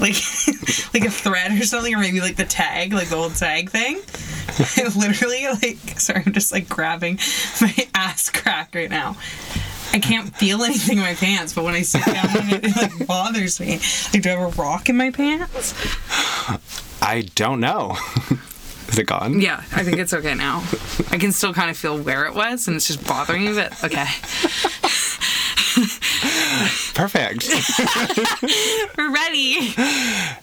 like like a thread or something, or maybe like the tag, like the old tag thing. I literally like sorry, I'm just like grabbing my ass crack right now. I can't feel anything in my pants, but when I sit down, it, it like bothers me. Like, do I have a rock in my pants? I don't know. Is it gone? Yeah, I think it's okay now. I can still kind of feel where it was, and it's just bothering me. But okay, Perfect. we're ready.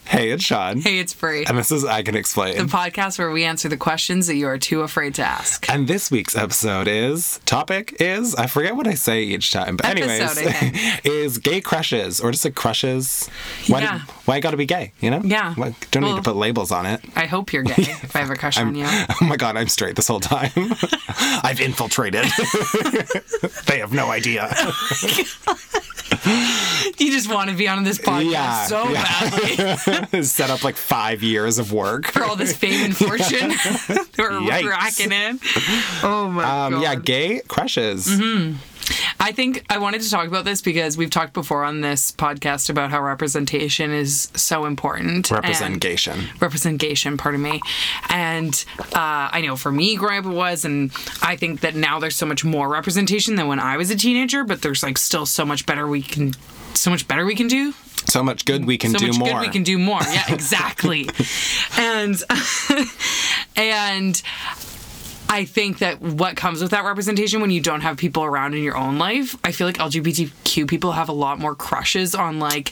hey, it's Sean. Hey, it's Brie, And this is I Can Explain. the podcast where we answer the questions that you are too afraid to ask. and this week's episode is topic is I forget what I say each time, but anyways, Episode, think. is gay crushes or just like crushes. Why Yeah. why got to be gay? You know? Yeah. Why, don't need to put labels on it. I hope you're gay. if I have a crush on you. Oh my god, I'm straight this whole time. I've infiltrated. they have no idea. Oh You just want to be on this podcast Yeah, so yeah. badly Set up like five years of work. for all this fame and fortune that we're racking in. Oh my Um, god. yeah, gay crushes. I think I wanted to talk about this because we've talked before on this podcast about how representation is so important. Representation. representation, pardon me. And uh, I know for me, growing up it was, and I think that now there's so much more representation than when I was a teenager. But there's like still so much better we can, so much better we can do. So much good we can So do much more. good we can do more. Yeah, exactly. and and. I think that what comes with that representation when you don't have people around in your own life, I feel like LGBTQ people have a lot more crushes on like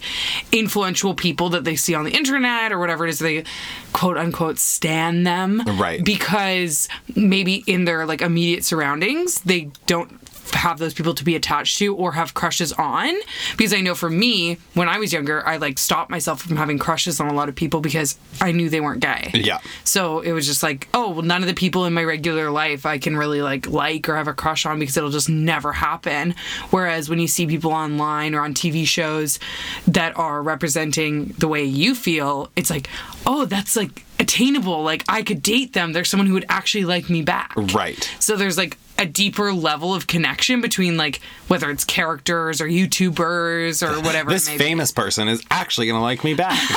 influential people that they see on the internet or whatever it is they quote unquote stan them. Right. Because maybe in their like immediate surroundings, they don't have those people to be attached to or have crushes on because I know for me when I was younger I like stopped myself from having crushes on a lot of people because I knew they weren't gay. Yeah. So it was just like, oh, well, none of the people in my regular life I can really like like or have a crush on because it'll just never happen. Whereas when you see people online or on TV shows that are representing the way you feel, it's like, oh, that's like attainable. Like I could date them. There's someone who would actually like me back. Right. So there's like a deeper level of connection between like whether it's characters or YouTubers or whatever. This it may be. famous person is actually going to like me back.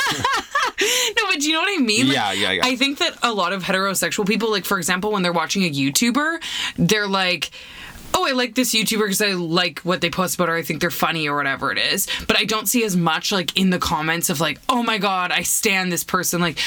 No, but do you know what I mean? Like, Yeah, yeah, yeah. I think that a lot of heterosexual people, like for example, when they're watching a YouTuber, they're like. Oh, I like this YouTuber because I like what they post about, or I think they're funny, or whatever it is. But I don't see as much like in the comments of like, "Oh my god, I stand this person!" Like,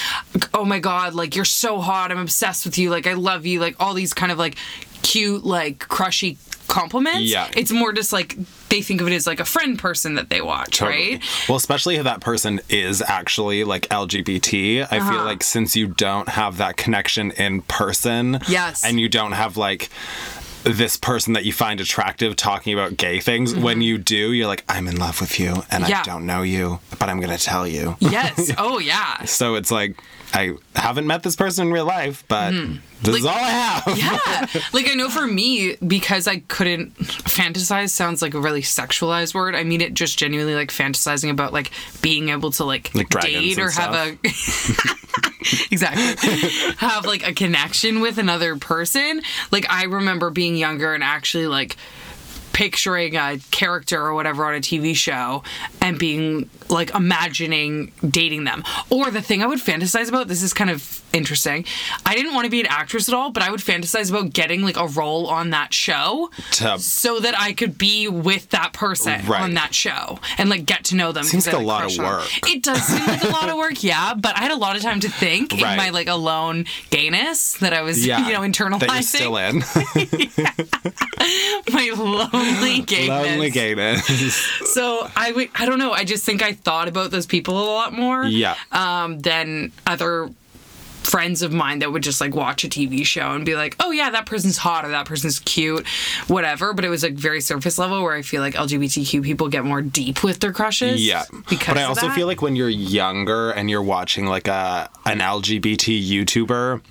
"Oh my god, like you're so hot, I'm obsessed with you, like I love you," like all these kind of like cute, like crushy compliments. Yeah. it's more just like they think of it as like a friend person that they watch, Totally. right? Well, especially if that person is actually like LGBT, I Uh-huh. feel like since you don't have that connection in person, Yes. and you don't have like this person that you find attractive talking about gay things, when you do, you're like, I'm in love with you, and Mm-hmm. Yeah. I don't know you, but I'm gonna tell you. Yes. Oh yeah. So it's like I haven't met this person in real life, but mm-hmm. this is all I have. Yeah. Like I know for me, because I couldn't fantasize sounds like a really sexualized word. I mean it just genuinely like fantasizing about like being able to like, Like date or have a exactly have like a connection with another person. Like I remember being younger and actually like picturing a character or whatever on a TV show and being like imagining dating them. Or the thing I would fantasize about, this is kind of interesting. I didn't want to be an actress at all, but I would fantasize about getting like a role on that show To- so that I could be with that person Right. on that show and like get to know them. Seems like a lot of crush on them. work. It does seem like a lot of work, yeah, but I had a lot of time to think in my like alone gayness that I was, Yeah, you know, internalizing that you're still in. my lonely gayness. Lonely gayness. So I would, I don't know. I just think I thought about those people a lot more. Yeah. Um, than other friends of mine that would just like watch a TV show and be like, oh yeah, that person's hot or that person's cute, whatever. But it was like very surface level where I feel like LGBTQ people get more deep with their crushes. Yeah. Because but I also that. feel like when you're younger and you're watching like a an LGBT YouTuber,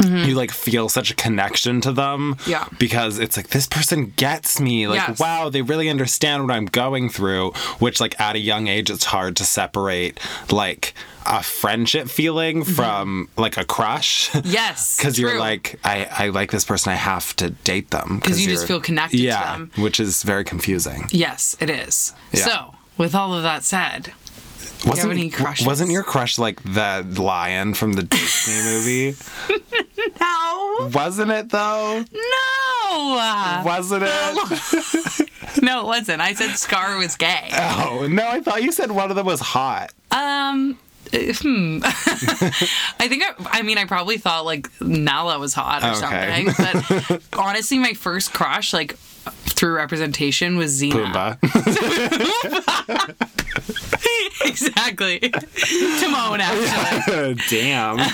you like feel such a connection to them. Mm-hmm. Yeah. Because it's like this person gets me. Like, Yes. wow, they really understand what I'm going through. Which like at a young age it's hard to separate like a friendship feeling from like a crush. Yes. Because you're Mm-hmm. like, I, I like this person, I have to date them. Because you just feel connected to yeah, them. which is very confusing. Yes, it is. Yeah. So, with all of that said, Wasn't, any crushes? wasn't your crush like the lion from the Disney movie? No. wasn't it though? No. Wasn't it? No, it wasn't. I said Scar was gay. Oh no, I thought you said one of them was hot. Um. Hmm. I think I, I mean I probably thought like Nala was hot or Okay. something, but honestly, my first crush like through representation was Xena. Pumbaa. exactly. Timon actually. Damn.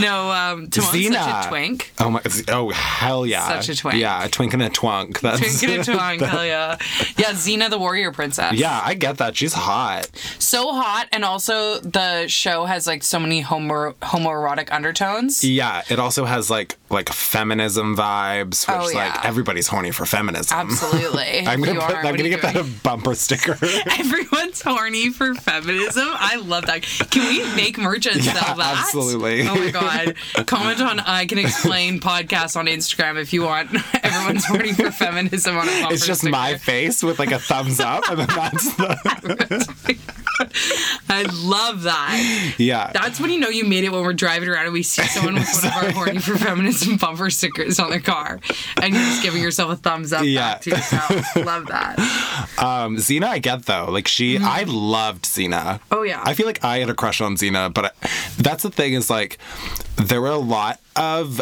No, um, Timon's such Xena. a twink. Oh my. Oh hell yeah. Such a twink. Yeah, a twink and a twunk. That's. Twink and a twink, hell yeah. Yeah, Xena the warrior princess. Yeah, I get that. She's hot. So hot, and also the show has like so many homo homoerotic undertones. Yeah, it also has like like feminism vibes, which Oh, like everybody's horny for feminism. Absolutely. I'm gonna put, I'm gonna get that a bumper sticker. Everyone's horny for feminism. I love that. Can we make merch and Yeah, sell that? absolutely. Oh my god. Comment on I Can Explain podcast on Instagram if you want. Everyone's horny for feminism on a it's just my face with like a thumbs up, and then that's the I love that. yeah. That's when you know you made it when we're driving around and we see someone with one of our horny for feminism bumper stickers on their car, and you're just giving yourself a thumbs up Yeah. back to yourself. Love that. Um, Xena, I get though. Like she, I loved Xena. Oh, yeah. I feel like I had a crush on Xena, but I, that's the thing is like there were a lot of.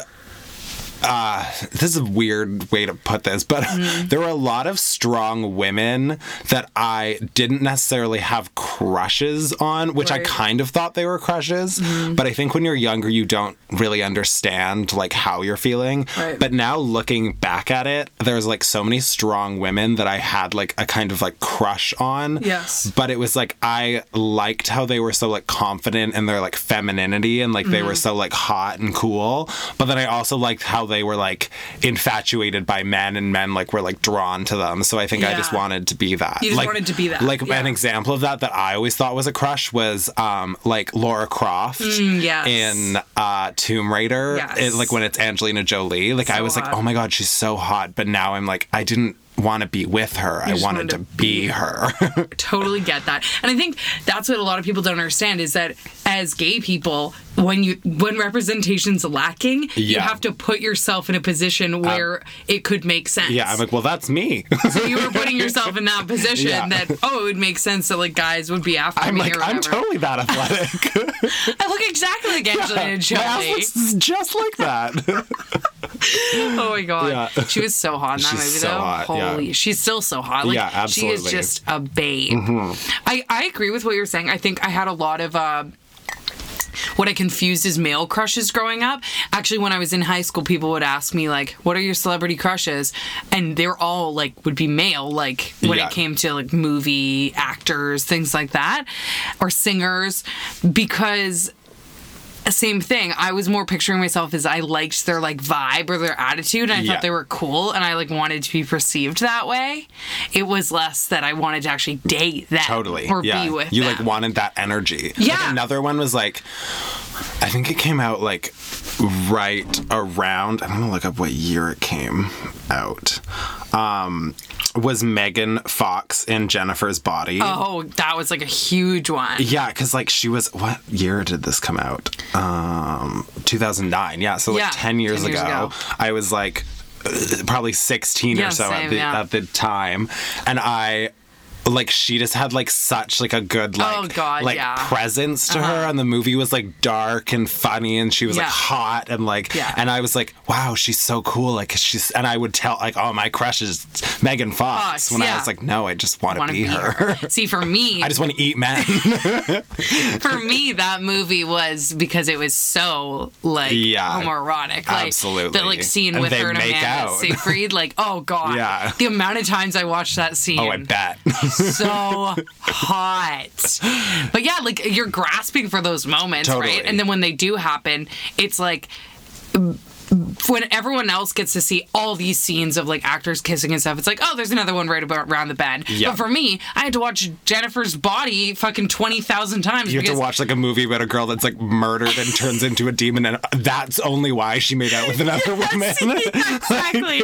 Uh, this is a weird way to put this, but Mm-hmm. there were a lot of strong women that I didn't necessarily have crushes on, which I Right. Mm-hmm. kind of thought they were crushes. But I think when you're younger, you don't really understand like how you're feeling. Right. But now looking back at it, there's like so many strong women that I had like a kind of like crush on. Yes. But it was like I liked how they were so like confident in their like femininity and like they Mm-hmm. were so like hot and cool. But then I also liked how they were like infatuated by men and men like were like drawn to them. So I think I just wanted to be that. You just like, wanted to be that, Like yeah. an example of that that I always thought was a crush was um like Laura Croft Mm, yes. in uh Tomb Raider. Yes. It- like when it's Angelina Jolie. Like I So was like, oh my god, she's so hot. But now I'm like, I didn't want to be with her. I wanted to to be her. totally get that and i think that's what a lot of people don't understand is that as gay people when you when representation's lacking you have to put yourself in a position um, where it could make sense yeah, I'm like, well, that's me. so you were putting yourself in that position Yeah. that oh it would make sense that like guys would be after I'm me like, or I'm totally that athletic. i look exactly like angelina My ass looks just like that. oh my god Yeah. she was so hot in that She's movie so though hot, yeah. Holy she's still so hot like Yeah, she is. Mm-hmm. just a babe I, I agree with what you're saying i think i had a lot of uh what I confused as male crushes growing up. Actually, when I was in high school, people would ask me like, "What are your celebrity crushes?" And they're all like would be male, like when Yeah. it came to like movie actors, things like that, or singers, because same thing. I was more picturing myself as I liked their like vibe or their attitude, and I Yeah. thought they were cool, and I like wanted to be perceived that way. It was less that I wanted to actually date them totally. or yeah. be with you them. like wanted that energy. Like, Yeah. another one was like, I think it came out like right around. I'm gonna look up what year it came out. Um, was Megan Fox in Jennifer's Body? Oh, that was like a huge one. Yeah, because like she was. What year did this come out? Um, 2009. Yeah, so like Yeah, 10 years, 10 years ago, ago. I was like probably 16 Yeah, or so at the yeah. at the time, and I. Like she just had like such like a good like Oh, God, like yeah. Uh-huh. presence to her and the movie was like dark and funny and she was like hot and like Yeah. and I was like wow she's so cool like she's and I would tell like oh my crush is Megan Fox Fox, when I was like no I just want to be, be her, her. See, for me, I just want to eat men for me, that movie was because it was so like Yeah, homoerotic. Like absolutely. the like scene And with her and Amanda out. Seyfried. Like, oh god, Yeah. The amount of times I watched that scene. oh I bet so hot. But yeah, like you're grasping for those moments, Totally. right? And then when they do happen, it's like when everyone else gets to see all these scenes of like actors kissing and stuff, it's like, oh, there's another one right about around the bend. Yeah. But for me, I had to watch Jennifer's body fucking twenty thousand times. You have to watch like a movie about a girl that's like murdered and turns into a demon, and that's only why she made out with another woman. exactly.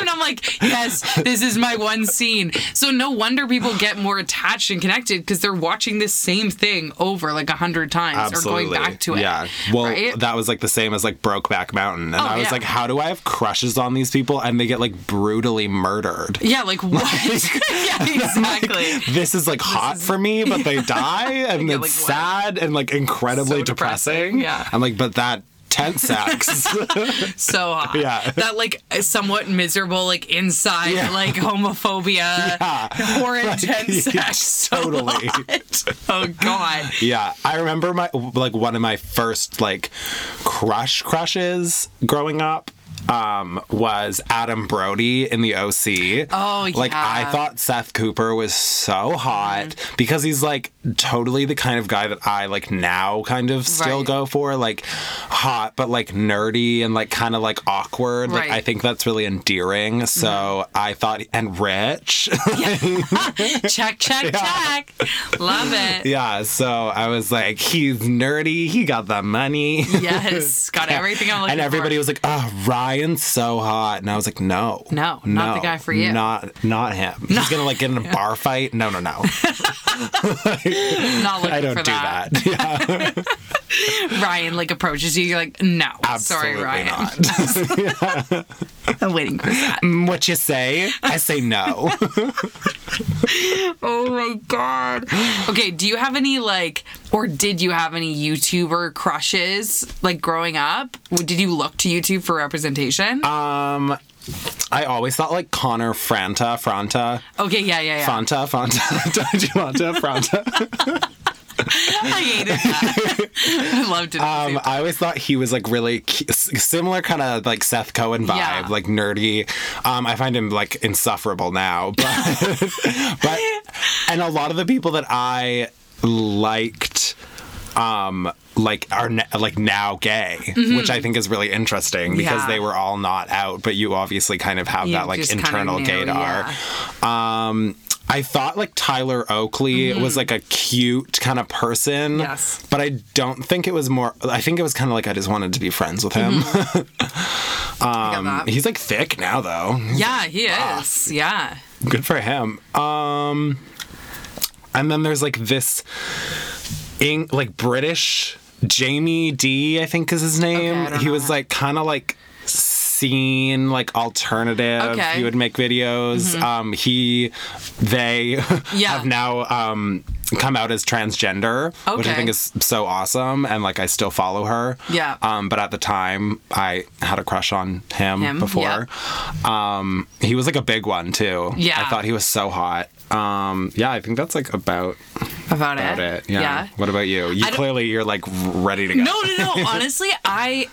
and I'm like, yes, this is my one scene. So no wonder people get more attached and connected because they're watching this same thing over like a hundred times or going back to it. Yeah. Well, right? that was like the same as like Brokeback Mountain. And Oh, I was yeah. like, how do I have crushes on these people and they get like brutally murdered? yeah, like what? yeah, exactly. This is like hot for me, but they die and Yeah, it's like, sad and like incredibly So depressing, depressing. yeah. I'm like, but that tent sex. so hot. Yeah. That like somewhat miserable like inside Yeah. like homophobia, Yeah. horrid yeah, sex. so totally. hot. Oh god. Yeah, I remember my like one of my first like crush crushes growing up um was Adam Brody in the OC. Oh, yeah. Like I. Mm-hmm. thought Seth Cooper was so hot because he's like totally the kind of guy that I like now kind of still Right. go for like hot but like nerdy and like kind of like awkward. Like Right. Mm-hmm. I think that's really endearing. So I thought and rich. check, check, check. Love it. yeah, so I was like he's nerdy, he got the money. Yes. Got everything I'm looking and everybody for. was like, "Oh, Ryan's so hot," and I was like, "No, No, not the guy for you." Not, not him. He's gonna like get in a bar fight. No, no, no. not looking I don't for do that. that. Yeah, Ryan like approaches you, you're like, no, absolutely sorry, Ryan. not. I'm waiting for that. Mm, what you say? I say no. Oh my god. Okay, do you have any like, or did you have any YouTuber crushes like growing up? Did you look to YouTube for representation? um, I always thought like Connor Franta, Franta, okay, yeah, yeah, yeah. Fanta, Fanta, want Franta? I hated that. I loved it. Um, I always thought he was like really cu- similar, kind of like Seth Cohen vibe, Yeah. like nerdy. Um, I find him like insufferable now, but but and a lot of the people that I liked, um, like are n- like now gay, which I think is really interesting because Mm-hmm. Yeah. they were all not out, but you obviously kind of have You that like internal knew, gaydar. Um, I thought like Tyler Oakley was like a cute kind of person. Mm-hmm. Yes. But I don't think it was more. I think it was kind of like I just wanted to be friends with him. Got that. He's like thick now though. yeah, he is. Yeah. Good for him. Um, and then there's like this, like British Jamie D. I think is his name. Don't he know was like kind of like scene like alternative Okay. Mm-hmm. he would make videos um he they Yeah. have now um come out as transgender which i think is so awesome and like i still follow her Yeah. um but at the time i had a crush on him, Him, before um he was like a big one too Yeah. i thought he was so hot um yeah i think that's like about About, about it. it yeah, what about you you clearly you're like ready to go No, no, no. Honestly, I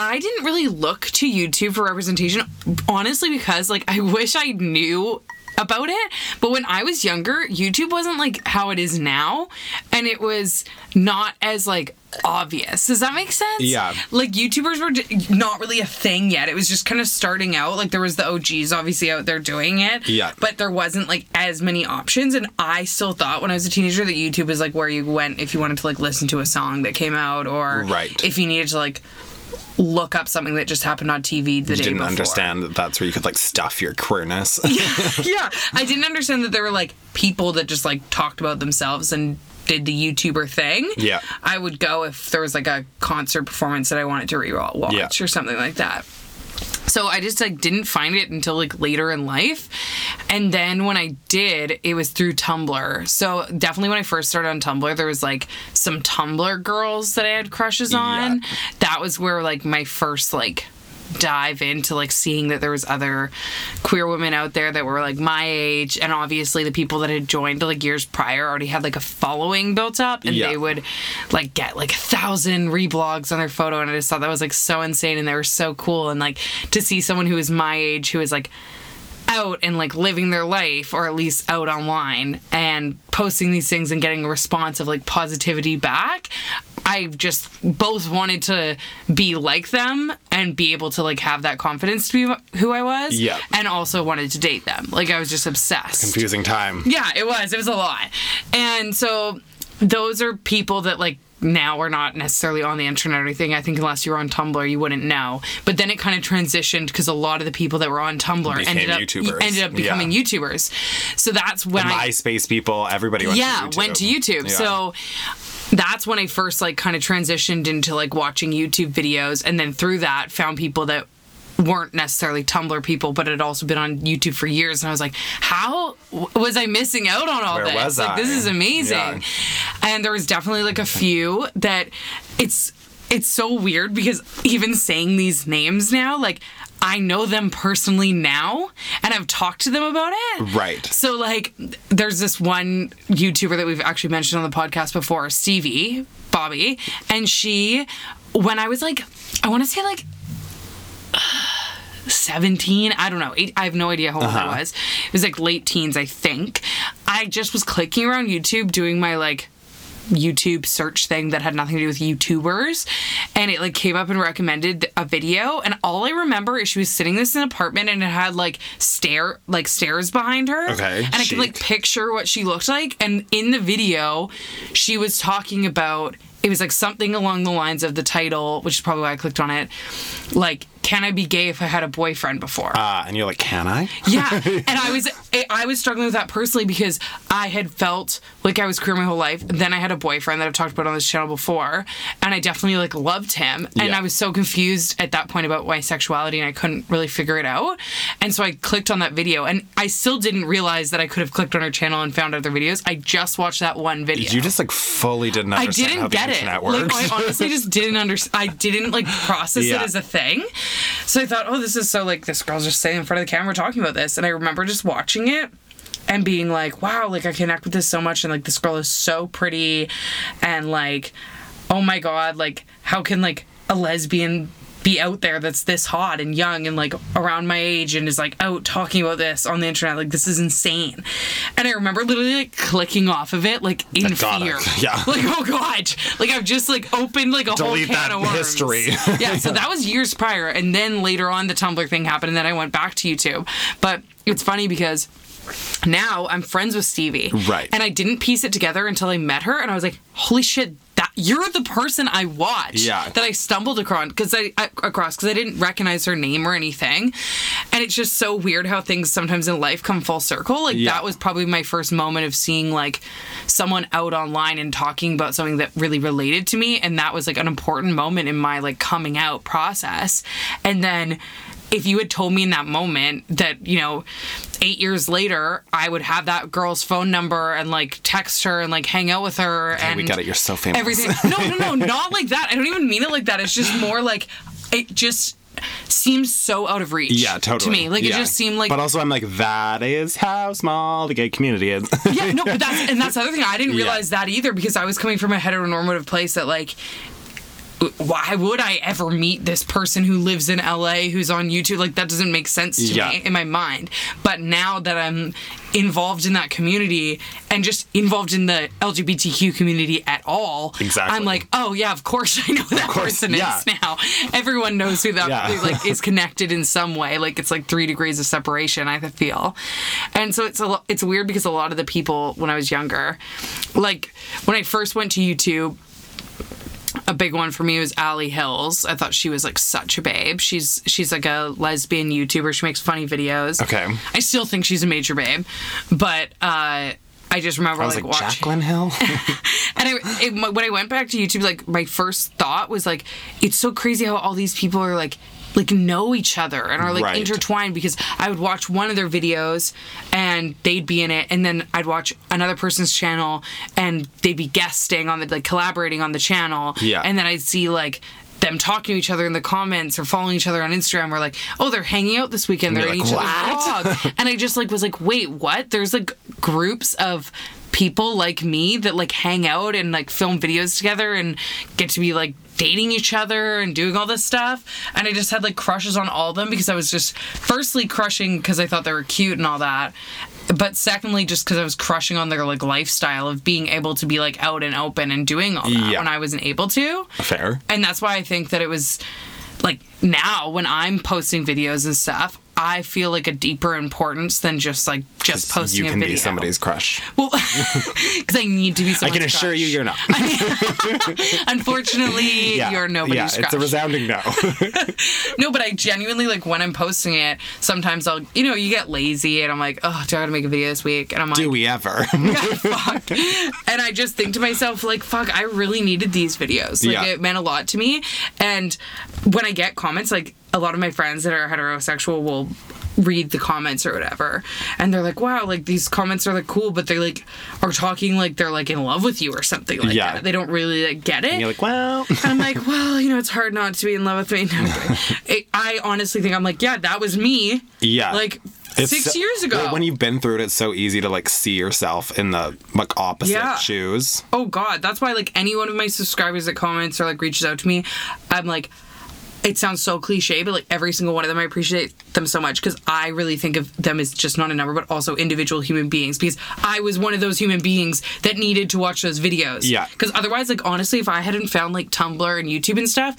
I didn't really look to YouTube for representation honestly because like I wish I knew about it. But when I was younger, YouTube wasn't like how it is now and it was not as like obvious. Does that make sense? Yeah. Like YouTubers were not really a thing yet. It was just kind of starting out. Like there was the OGs obviously out there doing it. Yeah. But there wasn't like as many options and I still thought when I was a teenager that YouTube is like where you went if you wanted to like listen to a song that came out or Right. if you needed to like look up something that just happened on TV the you day didn't before. understand that that's where you could like stuff your queerness yeah, I didn't understand that there were like people that just like talked about themselves and did the YouTuber thing. Yeah. I would go if there was like a concert performance that I wanted to re-watch Yeah. or something like that. So I just like didn't find it until like later in life. And then when I did, it was through Tumblr. So definitely when I first started on Tumblr, there was like some Tumblr girls that I had crushes on. That was where like my first like dive into like seeing that there was other queer women out there that were like my age and obviously the people that had joined like years prior already had like a following built up and Yeah. they would like get like a thousand reblogs on their photo and I just thought that was like so insane and they were so cool and like to see someone who is my age who is like out and like living their life or at least out online and posting these things and getting a response of like positivity back I just both wanted to be like them and be able to like have that confidence to be who I was. Yeah. And also wanted to date them. Like I was just obsessed. Confusing time. Yeah, it was. It was a lot. And so those are people that like now are not necessarily on the internet or anything. I think unless you were on Tumblr, you wouldn't know. But then it kind of transitioned because a lot of the people that were on Tumblr Became ended up YouTubers. ended up becoming Yeah. YouTubers. So that's when I MySpace people, everybody went yeah to YouTube. went to youtube Yeah. so that's when i first like kind of transitioned into like watching youtube videos and then through that found people that weren't necessarily tumblr people but had also been on youtube for years and i was like how was i missing out on all Where this was like this is amazing Yeah. and there was definitely like a few that it's it's so weird because even saying these names now like I know them personally now and I've talked to them about it. Right. So like there's this one YouTuber that we've actually mentioned on the podcast before, Stevie, Boebi, and she when I was like I want to say like 17 i don't know eight, i have no idea how old i uh-huh. was it was like late teens i think i just was clicking around youtube doing my like YouTube search thing that had nothing to do with YouTubers, and it like came up and recommended a video. And all I remember is she was sitting in this apartment, and it had like stair like stairs behind her. Okay, and I could like picture what she looked like. And in the video, she was talking about it was like something along the lines of the title, which is probably why I clicked on it. Like, can I be gay if I had a boyfriend before? Uh, and you're like, can I? Yeah, and I was I was struggling with that personally because I had felt like I was queer my whole life. Then I had a boyfriend that I've talked about on this channel before, and I definitely like loved him. And Yeah. I was so confused at that point about my sexuality, and I couldn't really figure it out. And so I clicked on that video, and I still didn't realize that I could have clicked on her channel and found other videos. I just watched that one video. You just like fully didn't I didn't how the get it. Like. I honestly just didn't understand. I didn't like process Yeah. it as a thing. So I thought, oh, this is so like this girl's just sitting in front of the camera talking about this, and I remember just watching it and being like, wow, like I connect with this so much, and like this girl is so pretty, and like, oh my god, like how can like a lesbian be out there that's this hot and young and like around my age and is like out talking about this on the internet like this is insane. And i remember literally like clicking off of it like in fear. Yeah. like oh god. Like i've just like opened like a Delete whole can that of worms. history. yeah so that was years prior. And then later on the tumblr thing happened and then i went back to youtube. But it's funny because now i'm friends with stevie. Right. and i didn't piece it together until i met her and i was like holy shit that. You're the person i watch Yeah. that i stumbled across because i I- across because i didn't recognize her name or anything. And it's just so weird how things sometimes in life come full circle. Like Yeah. that was probably my first moment of seeing like someone out online and talking about something that really related to me. And that was like an important moment in my like coming out process. And then if you had told me in that moment that you know eight years later i would have that girl's phone number and like text her and like hang out with her Hey, and we got it. You're so famous. everything no no no not like that i don't even mean it like that it's just more like it just seems so out of reach Yeah, totally. to me like it just seemed like But also, I'm like, that is how small the gay community is. yeah, no, but that's and that's the other thing. I didn't Yeah. realize that either because I was coming from a heteronormative place that like why would I ever meet this person who lives in LA who's on YouTube? Like that doesn't make sense to Yeah. me in my mind. But now that I'm involved in that community and just involved in the LGBTQ community at all, Exactly. I'm like, oh yeah, of course I know that course, person yeah. is now. Everyone knows who that Yeah. like is connected in some way. Like it's like three degrees of separation. I feel, and so it's a lo- it's weird because a lot of the people when I was younger, like when I first went to YouTube. A big one for me was Ally Hills. I thought she was like such a babe. She's she's like a lesbian YouTuber. She makes funny videos. Okay. I still think she's a major babe, but uh, I just remember I was like, like, watching. Jacqueline Hill? And I, it, when I went back to YouTube, like my first thought was like, it's so crazy how all these people are like, like know each other and are like Right. intertwined because I would watch one of their videos and they'd be in it, and then I'd watch another person's channel and they'd be guesting on the like collaborating on the channel, Yeah. and then I'd see like. Them talking to each other in the comments or following each other on Instagram or like, oh, they're hanging out this weekend. They're like, each other's "What?" vlog. And I just like was like, wait, what? There's like groups of people like me that like hang out and like film videos together and get to be like dating each other and doing all this stuff. And I just had like crushes on all of them because I was just firstly crushing because I thought they were cute and all that. but secondly, just because I was crushing on their like lifestyle of being able to be like out and open and doing all that Yeah. when I wasn't able to. Fair. And that's why I think that it was like now when I'm posting videos and stuff, I feel like a deeper importance than just like just posting you a can video. be somebody's crush. Well, because I need to be. I can assure crush. you, you're not. Unfortunately, Yeah. you're nobody's Yeah, crush. it's a resounding no. no, but I genuinely like when I'm posting it. Sometimes I'll, you know, you get lazy, and I'm like, oh, do I gotta make a video this week? And I'm like, Do we ever? fuck. And I just think to myself, like, fuck, I really needed these videos. Like, Yeah. it meant a lot to me. And when I get comments, like, a lot of my friends that are heterosexual will read the comments or whatever and they're like wow like these comments are like cool but they like are talking like they're like in love with you or something like Yeah. that they don't really like get it And you're like, well, I'm like, well, you know, it's hard not to be in love with me. No, it, I honestly think I'm like, yeah, that was me. yeah. Like It's six so- years ago. well, when you've been through it, it's so easy to like see yourself in the like opposite Yeah. shoes. oh God, that's why like any one of my subscribers that comments or like reaches out to me, I'm like. It sounds so cliche, but like every single one of them, I appreciate them so much because I really think of them as just not a number, but also individual human beings. Because I was one of those human beings that needed to watch those videos. Yeah. Because otherwise, like honestly, if I hadn't found like Tumblr and YouTube and stuff,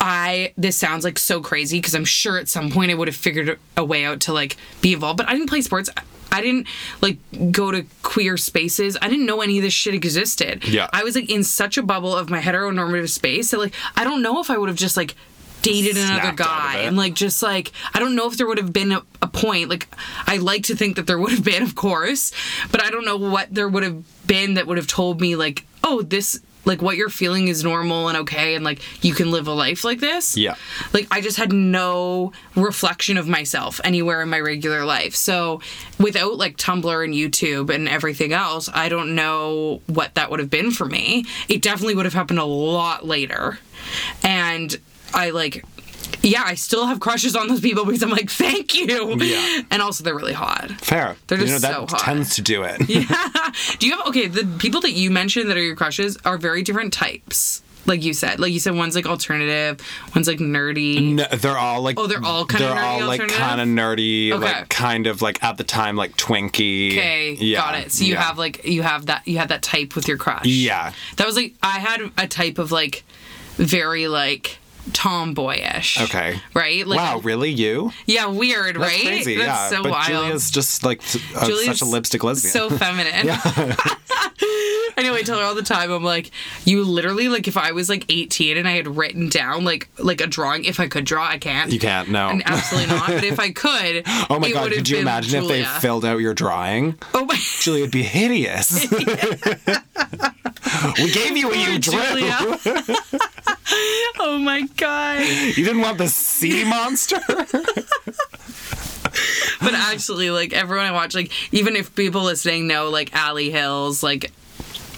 I this sounds like so crazy because I'm sure at some point I would have figured a way out to like be involved. But I didn't play sports. I didn't like go to queer spaces. I didn't know any of this shit existed. Yeah. I was like in such a bubble of my heteronormative space that like I don't know if I would have just like dated another Snapped out of guy and like just like I don't know if there would have been a, a point like I like to think that there would have been of course but I don't know what there would have been that would have told me like oh this like what you're feeling is normal and okay and like you can live a life like this Yeah. like I just had no reflection of myself anywhere in my regular life. So without like Tumblr and YouTube and everything else, I don't know what that would have been for me. It definitely would have happened a lot later. And I like yeah, I still have crushes on those people because I'm like, thank you. Yeah. And also they're really hot. Fair. They're just you know, that so hot. tends to do it. yeah. Do you have okay, the people that you mentioned that are your crushes are very different types. Like you said. Like you said one's like alternative, one's like nerdy. No, they're all like Oh, they're all kinda they're nerdy all like kind of nerdy, Okay. like kind of like at the time like twinky. Okay, yeah, got it. So you yeah. have like you have that you had that type with your crush. Yeah. That was like I had a type of like very like tomboyish. Okay. Right? Like wow, really? You? Yeah, weird, That's right? crazy. That's yeah. so but wild. Julia's just like Julia's such a lipstick lesbian. So feminine. I know I tell her all the time, I'm like, you literally like if I was like 18 and I had written down like like a drawing, if I could draw, I can't. you can't. No. And absolutely not. But if I could, oh my god! Could you imagine if they filled out your drawing? Oh my Julia would be hideous. we gave you what you drew. Oh my god. You didn't want the sea monster. But actually, like everyone I watch, like even if people listening know like Ally Hills, like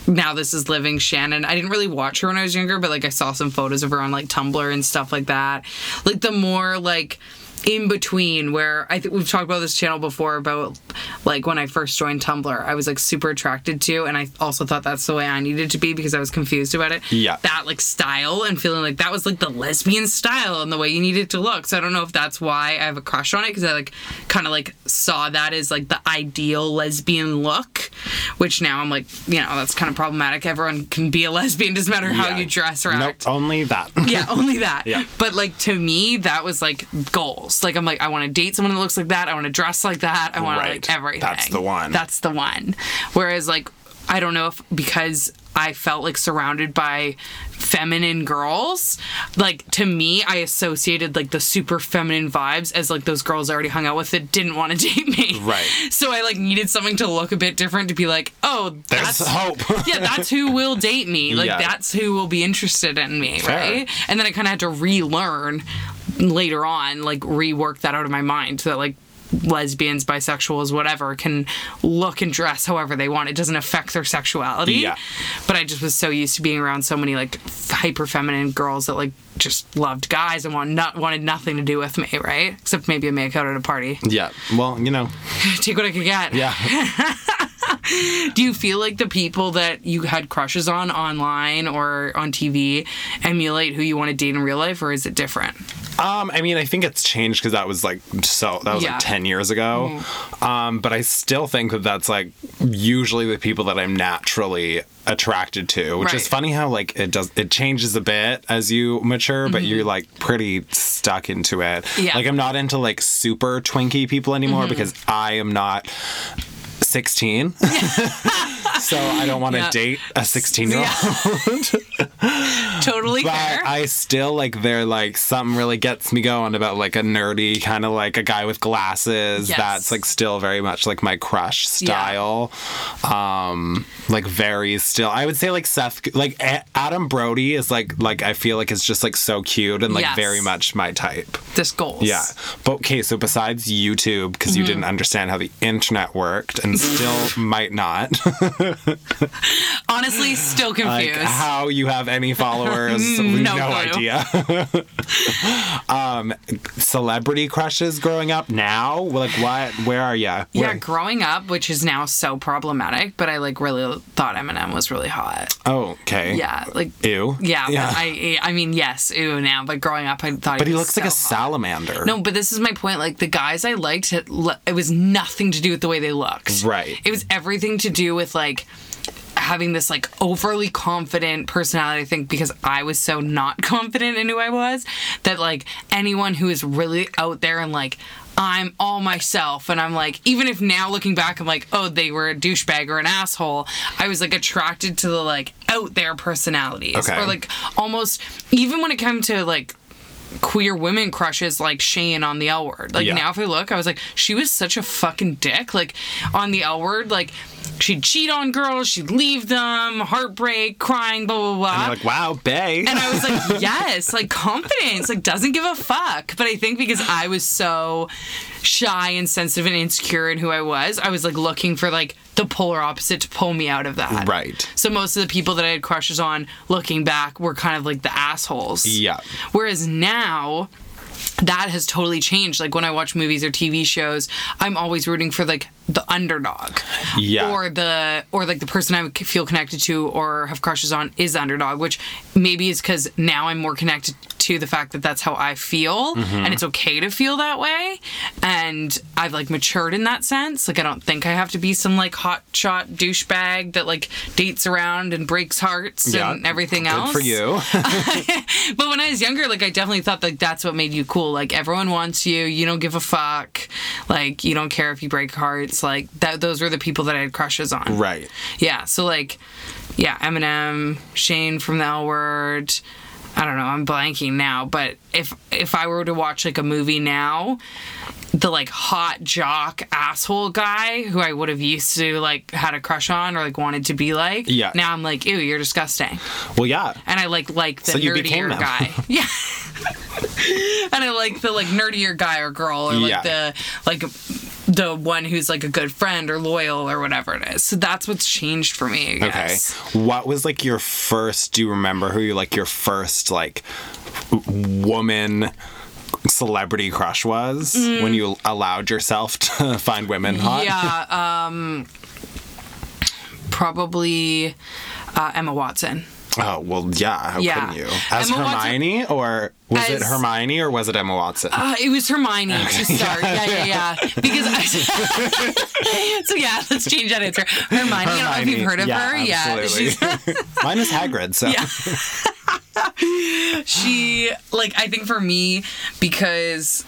now this is living Shannon. I didn't really watch her when I was younger, but like I saw some photos of her on like Tumblr and stuff like that. Like the more like in between where I think we've talked about this channel before about like when I first joined Tumblr, I was like super attracted to and I also thought that's the way I needed to be because I was confused about it. Yeah. That like style and feeling like that was like the lesbian style and the way you needed to look. So I don't know if that's why I have a crush on it because I like kind of like saw that as like the ideal lesbian look, which now I'm like, you know, that's kind of problematic. Everyone can be a lesbian, doesn't matter how Yeah. you dress or act. Nope. Only that. Yeah, only that. Yeah. But like to me, that was like goals. Like I'm like, I want to date someone that looks like that. I want to dress like that. I want to Right. like everything. That's the one. That's the one. Whereas like I don't know if because I felt like surrounded by feminine girls, like to me, I associated like the super feminine vibes as like those girls I already hung out with that didn't want to date me. Right. So I like needed something to look a bit different to be like, oh, There's that's hope. yeah, that's who will date me. Like Yeah. that's who will be interested in me, Fair. right? And then I kind of had to relearn later on, like rework that out of my mind so that like lesbians, bisexuals, whatever can look and dress however they want. It doesn't affect their sexuality. Yeah. But I just was so used to being around so many like hyper feminine girls that like just loved guys and want not wanted nothing to do with me, right? Except maybe a makeout at a party. yeah. Well, you know. Take what I could get. Yeah. Do you feel like the people that you had crushes on online or on TV emulate who you want to date in real life, or is it different? Um, I mean, I think it's changed because that was like so that was Yeah. like ten years ago. Um, but I still think that that's like usually the people that I'm naturally attracted to, which is funny how like it does it changes a bit as you mature, but you're like pretty stuck into it. Mm-hmm. Yeah. Mm-hmm. Like I'm not into like super twinky people anymore because I am not 16. so I don't want to Yeah. date a 16 year old. Totally But fair. I still like they're like something really gets me going about like a nerdy kind of like a guy with glasses. Yes. That's like still very much like my crush style. Um like very still. I would say like Seth like A- Adam Brody is like like I feel like it's just like so cute and like Yes. very much my type. this goals. Yeah. But okay, so besides YouTube because Mm-hmm. you didn't understand how the internet worked and still might not. Honestly, still like confused. how you have any followers No no, idea um celebrity crushes growing up now like what where are you yeah, growing up, which is now so problematic, but I like really thought Eminem was really hot. oh okay Yeah, like ew yeah, yeah I I mean yes, ew now, but growing up I thought but he was looks like a hot. salamander No, but this is my point. Like the guys I liked, it was nothing to do with the way they looked. Right. It was everything to do with like having this like overly confident personality. I think because I was so not confident in who I was that like anyone who is really out there and like. I'm all myself, and I'm like, even if now looking back, I'm like, oh, they were a douchebag or an asshole. I was like attracted to the like out there personalities, Okay. or like almost even when it came to like queer women crushes like Shane on the L word. Like Yeah. now if I look, I was like, she was such a fucking dick. Like on the L word, like she'd cheat on girls, she'd leave them, heartbreak, crying, blah blah blah. Like wow bay and I was like, yes, like confidence, like doesn't give a fuck. But I think because I was so shy and sensitive and insecure in who I was, I was like looking for like the polar opposite to pull me out of that. Right. So most of the people that I had crushes on, looking back, were kind of like the assholes. Yeah. Whereas now, that has totally changed. Like when I watch movies or TV shows, I'm always rooting for like the underdog. Yeah. Or the or like the person I feel connected to or have crushes on is the underdog, which maybe is because now I'm more connected to the fact that that's how I feel Mm-hmm. and it's okay to feel that way. And I've like matured in that sense. Like I don't think I have to be some like hot shot douchebag that like dates around and breaks hearts yeah and everything Good else for you but when I was younger, like I definitely thought like that's what made you cool. Like everyone wants you. You don't give a fuck. Like you don't care if you break hearts. Like that. Those were the people that I had crushes on. right Yeah. So like, yeah, Eminem, Shane from the L Word. I don't know. I'm blanking now, but if if I were to watch like a movie now, the like hot jock asshole guy who I would have used to like had a crush on or like wanted to be like, Yeah. Now I'm like, ew, you're disgusting well yeah and I like like the So nerdier guy. Yeah. and I like the like nerdier guy or girl or like Yeah. the like the one who's like a good friend or loyal or whatever it is. So that's what's changed for me. I okay what was like your first do you remember who you like your first like woman celebrity crush was when you allowed yourself to find women hot Mm. Yeah, um probably uh, Emma Watson. Oh well, yeah. How Yeah. couldn't you? As Emma Watson- Hermione, or was it Hermione, or was it Emma Watson? Uh, it was Hermione to start. Yeah, yeah, yeah. Because I, so yeah, let's change that answer. Hermione. I don't know if you've heard of yeah, her. Yeah, absolutely. she's Mine is Hagrid. So she like I think for me because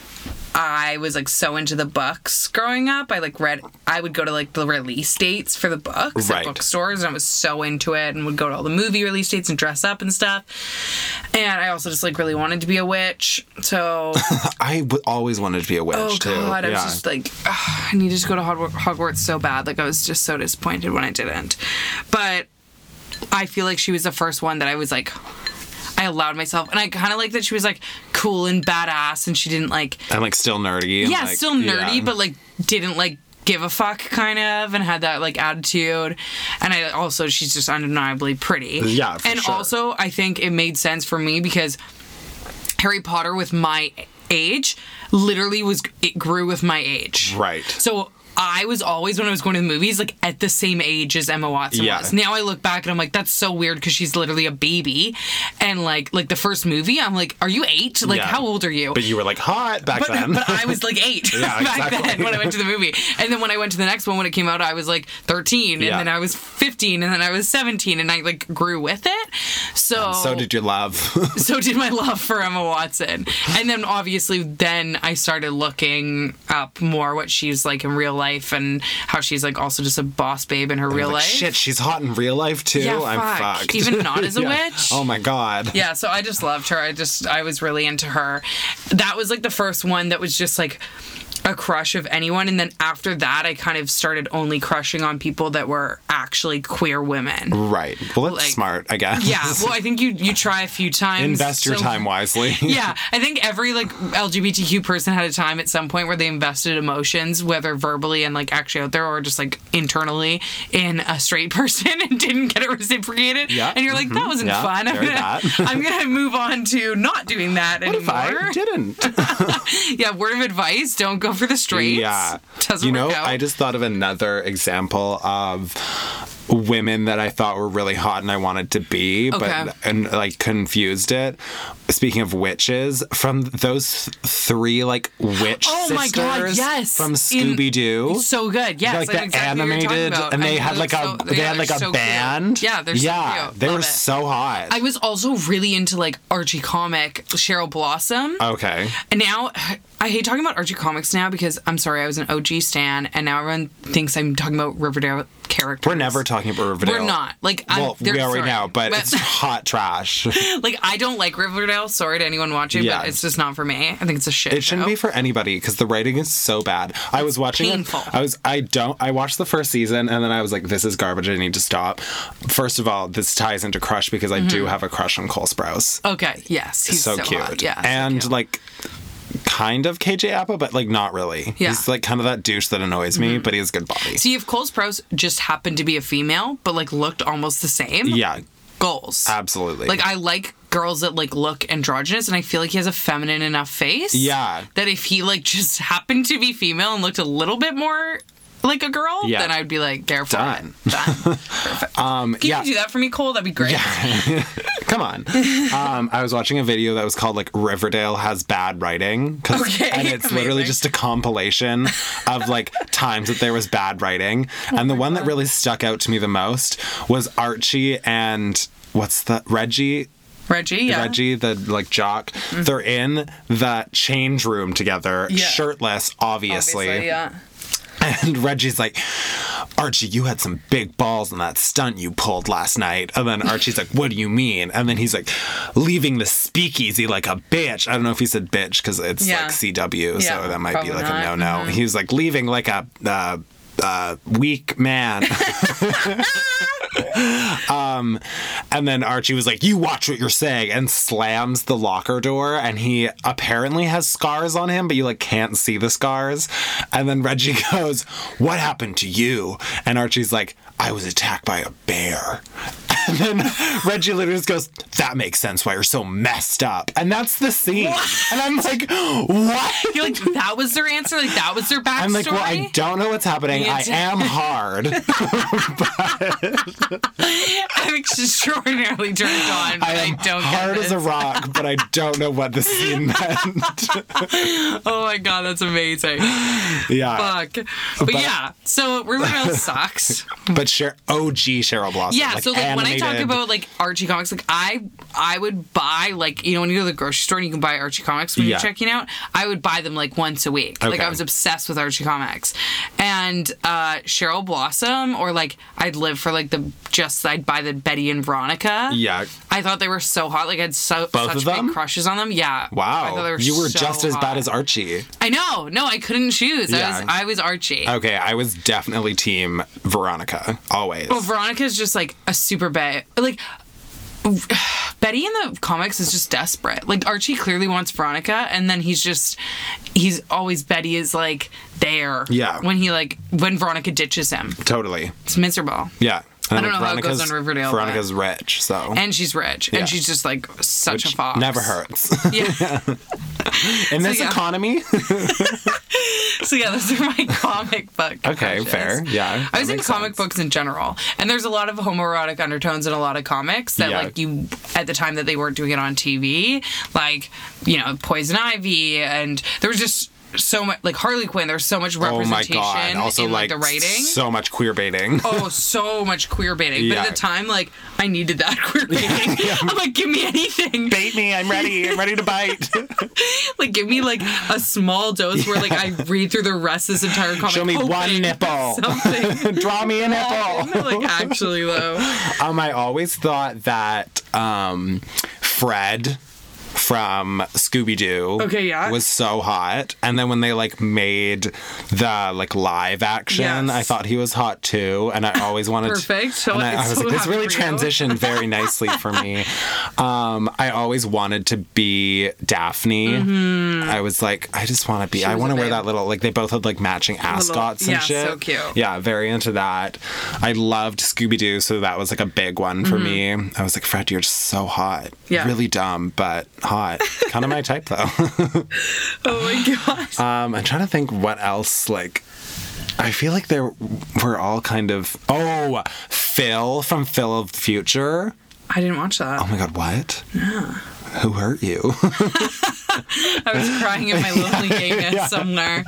I was like so into the books growing up. I like read I would go to like the release dates for the books Right. at bookstores and I was so into it and would go to all the movie release dates and dress up and stuff. And I also just like really wanted to be a witch. So I w- always wanted to be a witch oh too. god, I was just like ugh, I needed to go to Hogwarts, Hogwarts so bad. Like I was just so disappointed when I didn't. But I feel like she was the first one that I was like I allowed myself, and I kind of like that she was like cool and badass, and she didn't like and like still nerdy. and, yeah, like, still nerdy, yeah. but like didn't like give a fuck kind of and had that like attitude and i also she's just undeniably pretty Yeah, for and sure. also i think it made sense for me because harry potter with my age literally was it grew with my age Right. so I was always when I was going to the movies like at the same age as Emma Watson Yeah. was. Now I look back and I'm like, that's so weird because she's literally a baby, and like like the first movie, I'm like, are you eight? Like Yeah. how old are you? But you were like hot back but, then. but I was like eight Yeah, back then when I went to the movie. And then when I went to the next one when it came out, I was like 13, and then I was 15, and then I was 17, and I like grew with it. So so did your love. so did my love for Emma Watson. And then obviously then I started looking up more what she's like in real life and how she's like also just a boss babe in her real like, life. Shit, she's hot in real life too. Yeah, I'm fuck. fucked. Even not as a Yeah. witch? Oh my god. Yeah, so I just loved her. I just I was really into her. That was like the first one that was just like a crush of anyone and then after that I kind of started only crushing on people that were actually queer women. Right. Well, that's Like- smart, I guess. Yeah, well I think you you try a few times. Invest your so- time wisely. yeah, I think every like LGBTQ person had a time at some point where they invested emotions, whether verbally and like actually out there or just like internally in a straight person and didn't get it reciprocated. Yeah, And you're like, that mm-hmm. wasn't yeah, fun. I'm gonna. I'm gonna move on to not doing that What if I anymore. didn't? Yeah, word of advice, don't go for the straights. Yeah. Doesn't you know. I just thought of another example of women that I thought were really hot and I wanted to be, Okay. but and like confused it. Speaking of witches, from those th- three like witch Oh my God, yes. from Scooby Doo. so good. Yes, like the exactly animated, and they I- had like a so- they had like a so cute. band. Yeah, they're so yeah, cute. they Love were it. so hot. I was also really into like Archie comic Cheryl Blossom. okay, And now I hate talking about Archie comics now because I'm sorry, I was an OG stan, and now everyone thinks I'm talking about Riverdale characters. we're never talking about Riverdale. We're not. Like, I'm, Well, we are sorry. right now, but, it's hot trash. like I don't like Riverdale. Sorry to anyone watching, Yeah. but it's just not for me. I think it's a shit. It shouldn't show. be for anybody because the writing is so bad. I was watching painful. it. I was I don't I watched the first season and then I was like, this is garbage. I need to stop. First of all, this ties into Crush because I do have a crush on Cole Sprouse. Okay. Yes. Mm-hmm. He's so, so, cute. hot. Yeah. so and cute. like kind of KJ Apa, but like not really. Yeah. Mm-hmm. He's like kind of that douche that annoys me, but he has good body. See, if Cole Sprouse just happened to be a female, but like looked almost the same, yeah, goals. absolutely. Like I like girls that like look androgynous, and I feel like he has a feminine enough face. Yeah. That if he like just happened to be female and looked a little bit more like a girl, Yeah. then I'd be like, there for Done. it. Done. Perfect. um, Can yeah. you do that for me, Cole? That'd be great. Come on. Um, I was watching a video that was called like Riverdale has bad writing. Okay, And it's literally just a compilation of like times that there was bad writing. and the one that really stuck out to me the most was Archie and what's the Reggie? Reggie, yeah. Reggie, the like jock, they're in the change room together, Yeah. shirtless, obviously. Obviously, yeah. And Reggie's like, Archie, you had some big balls in that stunt you pulled last night. And then Archie's like, What do you mean? And then he's like, Leaving the speakeasy like a bitch. I don't know if he said bitch because it's Yeah. like CW, Yeah, so that might be like a no not. no. He was like, Leaving like a. Uh, uh, weak man. um, and then Archie was like, "You watch what you're saying," and slams the locker door. And he apparently has scars on him, but you like can't see the scars. And then Reggie goes, "What happened to you?" And Archie's like, "I was attacked by a bear." And then Reggie literally just goes, "That makes sense why you're so messed up." And that's the scene. And I'm like, "What?" You're like, that was their answer? Like, that was their backstory? I'm like, well, I don't know what's happening. I am hard. I'm extraordinarily turned on, but I I, am don't hard as a rock, but I don't know what the scene meant. Oh my god, that's amazing. yeah. Fuck. But, yeah, so Riverdale sucks. But Cher- OG Cheryl Blossom. Yeah, so like when I talk about like Archie comics, like I I would buy like you know when you go to the grocery store and you can buy Archie comics when Yeah. you're checking out, I would buy them like once a week. Like I was obsessed with Archie comics, and uh, Cheryl Blossom or like I'd live for like the just I'd buy the Betty and Veronica. Yeah. I thought they were so hot. Like I had so Both such of them? big crushes on them. Yeah. I Wow. were You were so just as hot. bad as Archie. I know. No, I couldn't choose. I Yeah. was I was Archie. Okay, I was definitely team Veronica. Always. Well, Veronica's just like a super bae. Like Betty in the comics is just desperate. Like Archie clearly wants Veronica, and then he's just he's always Betty is like there. Yeah. When he like when Veronica ditches him, totally. it's miserable. Yeah. I don't know how it goes on Riverdale, Veronica's rich, so. And she's rich, Yeah. and she's just like such a fox. Never hurts. Yeah. In this yeah. economy, So yeah, those are my comic book. Okay, fair. Yeah. I was into comic sense. books in general, and there's a lot of homoerotic undertones in a lot of comics that, Yeah. like, you at the time that they weren't doing it on TV, like, you know, Poison Ivy, and there was just so much, like Harley Quinn. There's so much representation Oh my god. Also in like like, the writing. so much queer baiting. Oh, so much queer baiting. But at the time, like, I needed that queer baiting. I'm like, give me anything. Bait me, I'm ready. I'm ready to bite. Like, give me like a small dose where like I read through the rest of this entire comic. Show me one nipple. Something. Draw me a nipple. like actually though. Um, I always thought that um, Fred from Scooby Doo Okay, yeah. was so hot, and then when they like made the like live action, Yes. I thought he was hot too, and I always wanted Perfect. To, So and I, I was so like, this really transitioned very nicely for me. Um, I always wanted to be Daphne. I was like, I just want to be. I Mm-hmm. want to wear babe. that little like they both had like matching ascots and yeah, shit. so cute. Yeah, very into that. I loved Scooby Doo, so that was like a big one for me. I was like, Fred, you're just so hot. Mm-hmm. Yeah. Really dumb, but hot. kind of my type though. Oh my gosh. um, I'm trying to think what else like. I feel like there we're all kind of oh Phil from Phil of the Future. I didn't watch that. Oh my god, what? Who hurt you? I was crying in my lonely gayness somewhere.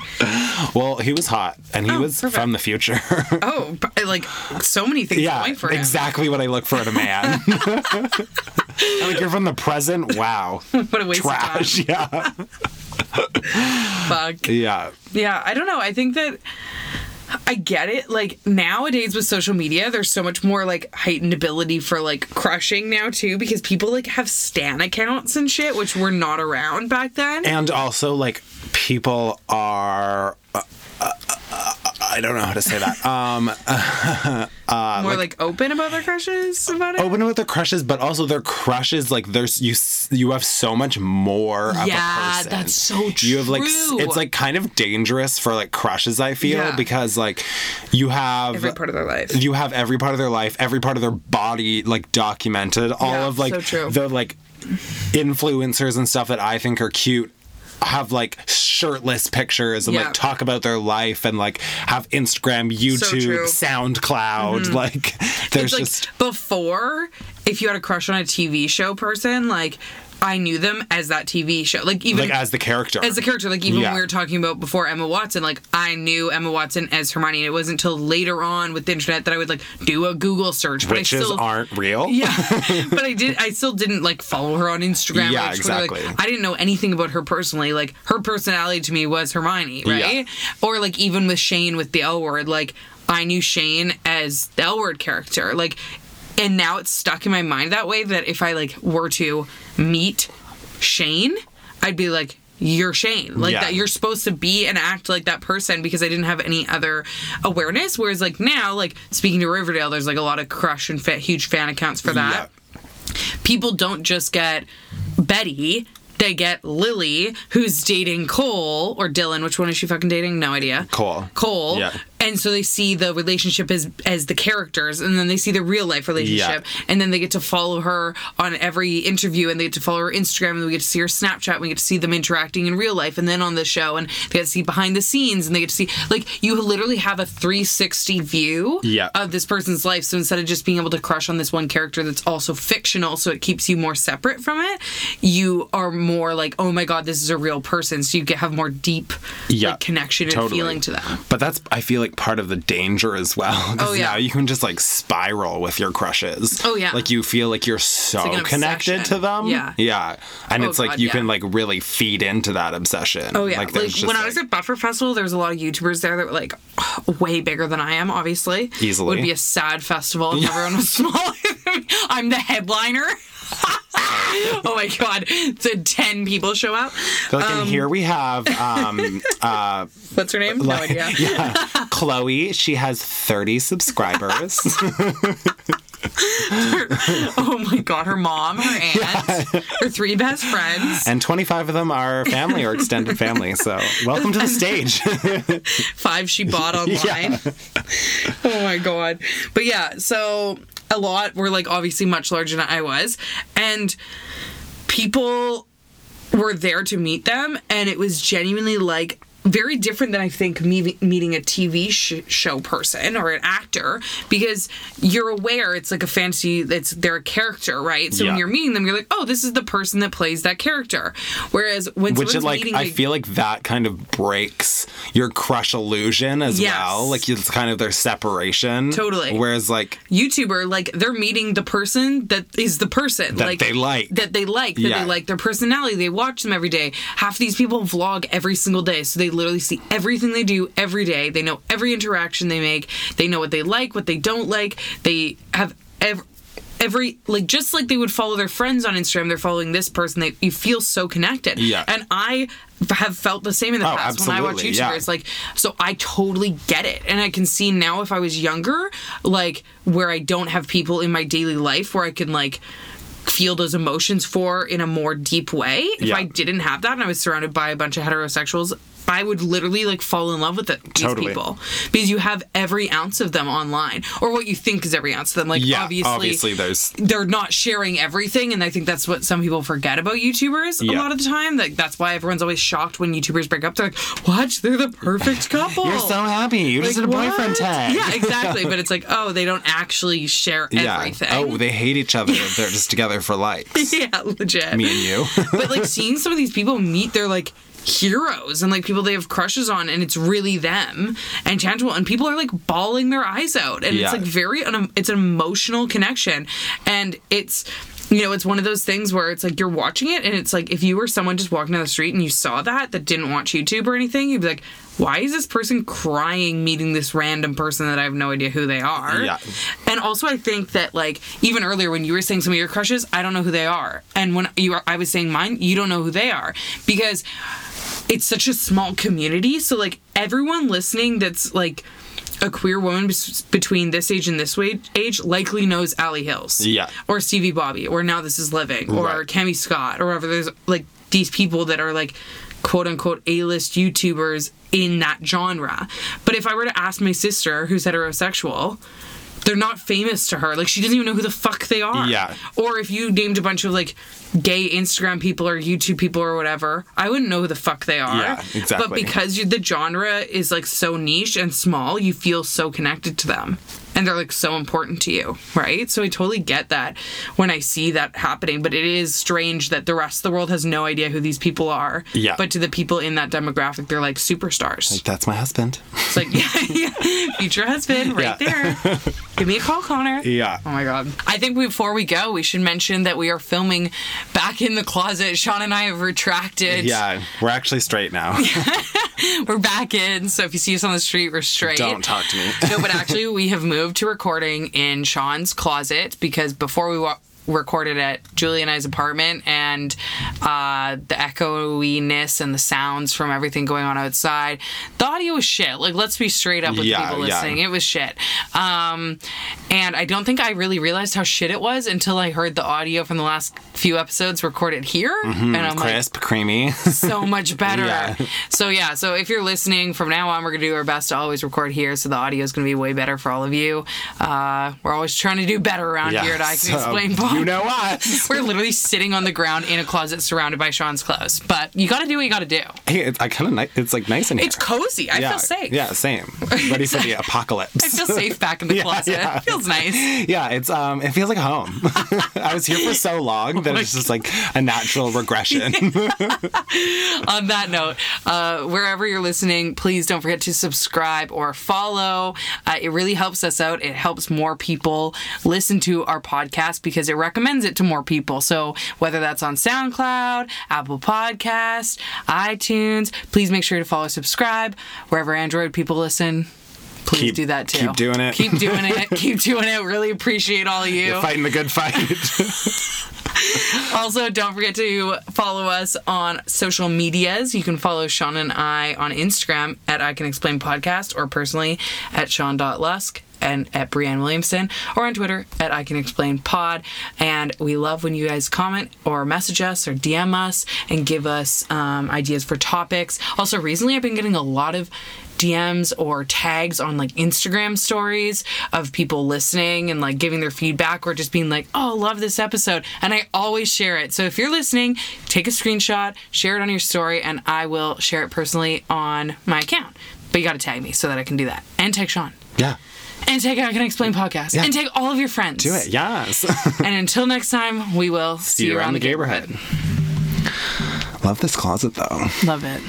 well, he was hot, and he Oh, was perfect. from the future. Oh, like so many things yeah, going for him. exactly what I look for in a man. Like you're from the present. Wow, What a waste trash. Yeah, of time. Fuck. yeah. Yeah, I don't know. I think that I get it. Like nowadays with social media, there's so much more like heightened ability for like crushing now too, because people like have stan accounts and shit, which were not around back then. And also, like, people are. Uh, uh, uh, I don't know how to say that. Um, more like, open about their crushes about it. open with their crushes, but also their crushes. Like, there's you. You have so much more of a Yeah, that's so true. You have like. It's like kind of dangerous for like crushes. I feel Yeah. because like you have Every part of their life. you have every part of their life, every part of their body like documented. All Yeah, of like so the like influencers and stuff that I think are cute have like shirtless pictures and Yeah. like talk about their life and like have Instagram, YouTube, true. SoundCloud. Mm-hmm. Like there's it's like just before, if you had a crush on a TV show person, like I knew them as that TV show. Like even like as the character. as the character, like even Yeah. when we were talking about before Emma Watson, like I knew Emma Watson as Hermione. And it wasn't until later on with the internet that I would like do a Google search. But Witches I still, aren't real. yeah, but I did. I still didn't like follow her on Instagram. Yeah, or Twitter. Like, exactly. I didn't know anything about her personally. Like her personality to me was Hermione, right? Yeah. Or like even with Shane with the L word, like I knew Shane as the L word character. Like, and now it's stuck in my mind that way that if I like were to meet Shane, I'd be like. You're Shane. Like Yeah. that you're supposed to be and act like that person because I didn't have any other awareness. Whereas like now, like speaking to Riverdale, there's like a lot of crush and fa- huge fan accounts for that Yeah. people don't just get Betty, they get Lily, who's dating Cole or Dylan. Which one is she fucking dating? No idea. Cole. Cole. Yeah. And so they see the relationship as as the characters, and then they see the real life relationship, and then they get to follow her on every interview, and they get to follow her Instagram, and we get to see her Snapchat, and we get to see them interacting in real life, and then on the show, and they get to see behind the scenes, and they get to see like you literally have a 360 view Yeah. of this person's life. So instead of just being able to crush on this one character that's also fictional, so it keeps you more separate from it, you are more like, oh my god, this is a real person. So you get have more deep Yeah, like connection and totally. feeling to them. But that's I feel like part of the danger as well. Oh, yeah. Now you can just like spiral with your crushes. Oh, yeah. Like you feel like you're so like connected to them. Yeah. Yeah. And Oh, it's like God, you yeah. can like really feed into that obsession. Oh yeah, Like like, when I was at Buffer Festival, there was a lot of YouTubers there that were like way bigger than I am. Obviously, Easily. would be a sad festival if everyone was smaller. than me. I'm the headliner. oh my god, so ten people show up. Like, and here we have um uh What's her name? No idea. yeah. Chloe, she has 30 subscribers. Oh my god, her mom, her aunt, her three best friends. and 25 of them are family or extended family. So, welcome to the stage. five she bought online. oh my god. But yeah, so a lot were like obviously much larger than I was. And people were there to meet them and it was genuinely like very different than I think me meeting a TV sh- show person or an actor because you're aware it's like a fantasy. that's they're a character, right? So Yeah. when you're meeting them, you're like, oh, this is the person that plays that character. Whereas when Which is someone's like meeting, I like- feel like that kind of breaks your crush illusion as Yes. well. Like it's kind of their separation. Totally. Whereas like YouTuber, like they're meeting the person that is the person That like they like. that they like, that Yeah. they like their personality. They watch them every day. Half these people vlog every single day, so they literally see everything they do every day. They know every interaction they make. They know what they like, what they don't like. They have every. Every like just like they would follow their friends on Instagram, they're following this person. They you feel so connected. Yeah. And I have felt the same in the Oh, past when I watch absolutely, yeah. YouTubers. Like, so I totally get it. And I can see now if I was younger, like, where I don't have people in my daily life where I can, like, feel those emotions for in a more deep way. If Yeah. I didn't have that and I was surrounded by a bunch of heterosexuals, I would literally like fall in love with it, these Totally. people because you have every ounce of them online, or what you think is every ounce of them. Like yeah, obviously, obviously there's they're not sharing everything and i think that's what some people forget about youtubers a lot of the time like that's why everyone's always shocked when youtubers break up they're like what they're the perfect couple You're so happy. You just Like, did a boyfriend tag. yeah exactly but it's like oh they don't actually share Yeah. everything Oh, they hate each other. They're just together for likes. yeah legit Me and you. but like seeing some of these people meet they're like heroes and like people they have crushes on and it's really them. And tangible and people are like bawling their eyes out. And Yeah. it's like very un- it's an emotional connection. And it's you know it's one of those things where it's like you're watching it and it's like if you were someone just walking down the street and you saw that that didn't watch YouTube or anything you'd be like why is this person crying meeting this random person that I have no idea who they are? Yeah. and also, I think that like even earlier when you were saying some of your crushes, I don't know who they are, and when you are, I was saying mine, you don't know who they are. Because it's such a small community. So like everyone listening that's like a queer woman bes- between this age and this age likely knows Ally Hills, Yeah. or Stevie Boebi, or Now This Is Living, or Right. Cami Scott, or whatever. There's like these people that are like quote unquote A-list YouTubers in that genre. But if I were to ask my sister, who's heterosexual, they're not famous to her. Like she doesn't even know who the fuck they are. Yeah. Or if you named a bunch of like gay Instagram people or YouTube people or whatever, I wouldn't know who the fuck they are. Yeah, exactly. But because you, the genre is like so niche and small, you feel so connected to them. And they're like so important to you, right? So I totally get that when I see that happening. But it is strange that the rest of the world has no idea who these people are. Yeah. But to the people in that demographic, they're like superstars. Like, that's my husband. It's like, yeah, yeah, future husband right Yeah. there. Give me a call, Connor. Yeah. Oh my god. I think before we go, we should mention that we are filming back in the closet. Sean and I have retracted. Yeah, we're actually straight now. We're back in. So if you see us on the street, we're straight. Don't talk to me. no, but actually, we have moved to recording in Sean's closet because before we wa- recorded at Julie and I's apartment, and uh, the echoiness and the sounds from everything going on outside, the audio was shit. Like, let's be straight up with Yeah, people yeah. listening. It was shit. Um, and I don't think I really realized how shit it was until I heard the audio from the last few episodes recorded here, and I'm like, Crisp, creamy. so much better. Yeah. So yeah, so if you're listening from now on, we're gonna do our best to always record here, so the audio is gonna be way better for all of you. Uh, we're always trying to do better around here at I Can so Explain Pod. You know us. We're literally sitting on the ground in a closet surrounded by Sean's clothes, but you got to do what you got to do. Hey, it's, I kind of It's like nice in here. It's cozy. I yeah, feel safe. Yeah, same. Ready for the apocalypse. I feel safe back in the Yeah, closet. yeah. It feels nice. Yeah, it's um, it feels like home. I was here for so long that it's just like a natural regression. on that note, uh, wherever you're listening, please don't forget to subscribe or follow. Uh, it really helps us out. It helps more people listen to our podcast because it recommends it to more people. So whether that's on SoundCloud, Apple Podcast, iTunes, please make sure to follow, subscribe wherever Android people listen. Please Keep- do that too. keep doing it. Keep doing it. keep doing it. Really appreciate all of you. You're Fighting the good fight. Also, don't forget to follow us on social medias. You can follow Sean and I on Instagram at I Can Explain Podcast or personally at Sean.Lusk and at Brianne Williamson, or on Twitter at I Can Explain Pod. And we love when you guys comment or message us or DM us and give us um, ideas for topics. Also, recently I've been getting a lot of DMs or tags on like Instagram stories of people listening and like giving their feedback or just being like, oh, love this episode. And I always share it. So if you're listening, take a screenshot, share it on your story, and I will share it personally on my account. But you got to tag me so that I can do that. And tag Sean. Yeah. And tag I Can Explain podcast. Yeah. And take all of your friends. Do it. Yes. And until next time, we will see, See you around the neighborhood. Love this closet though. Love it.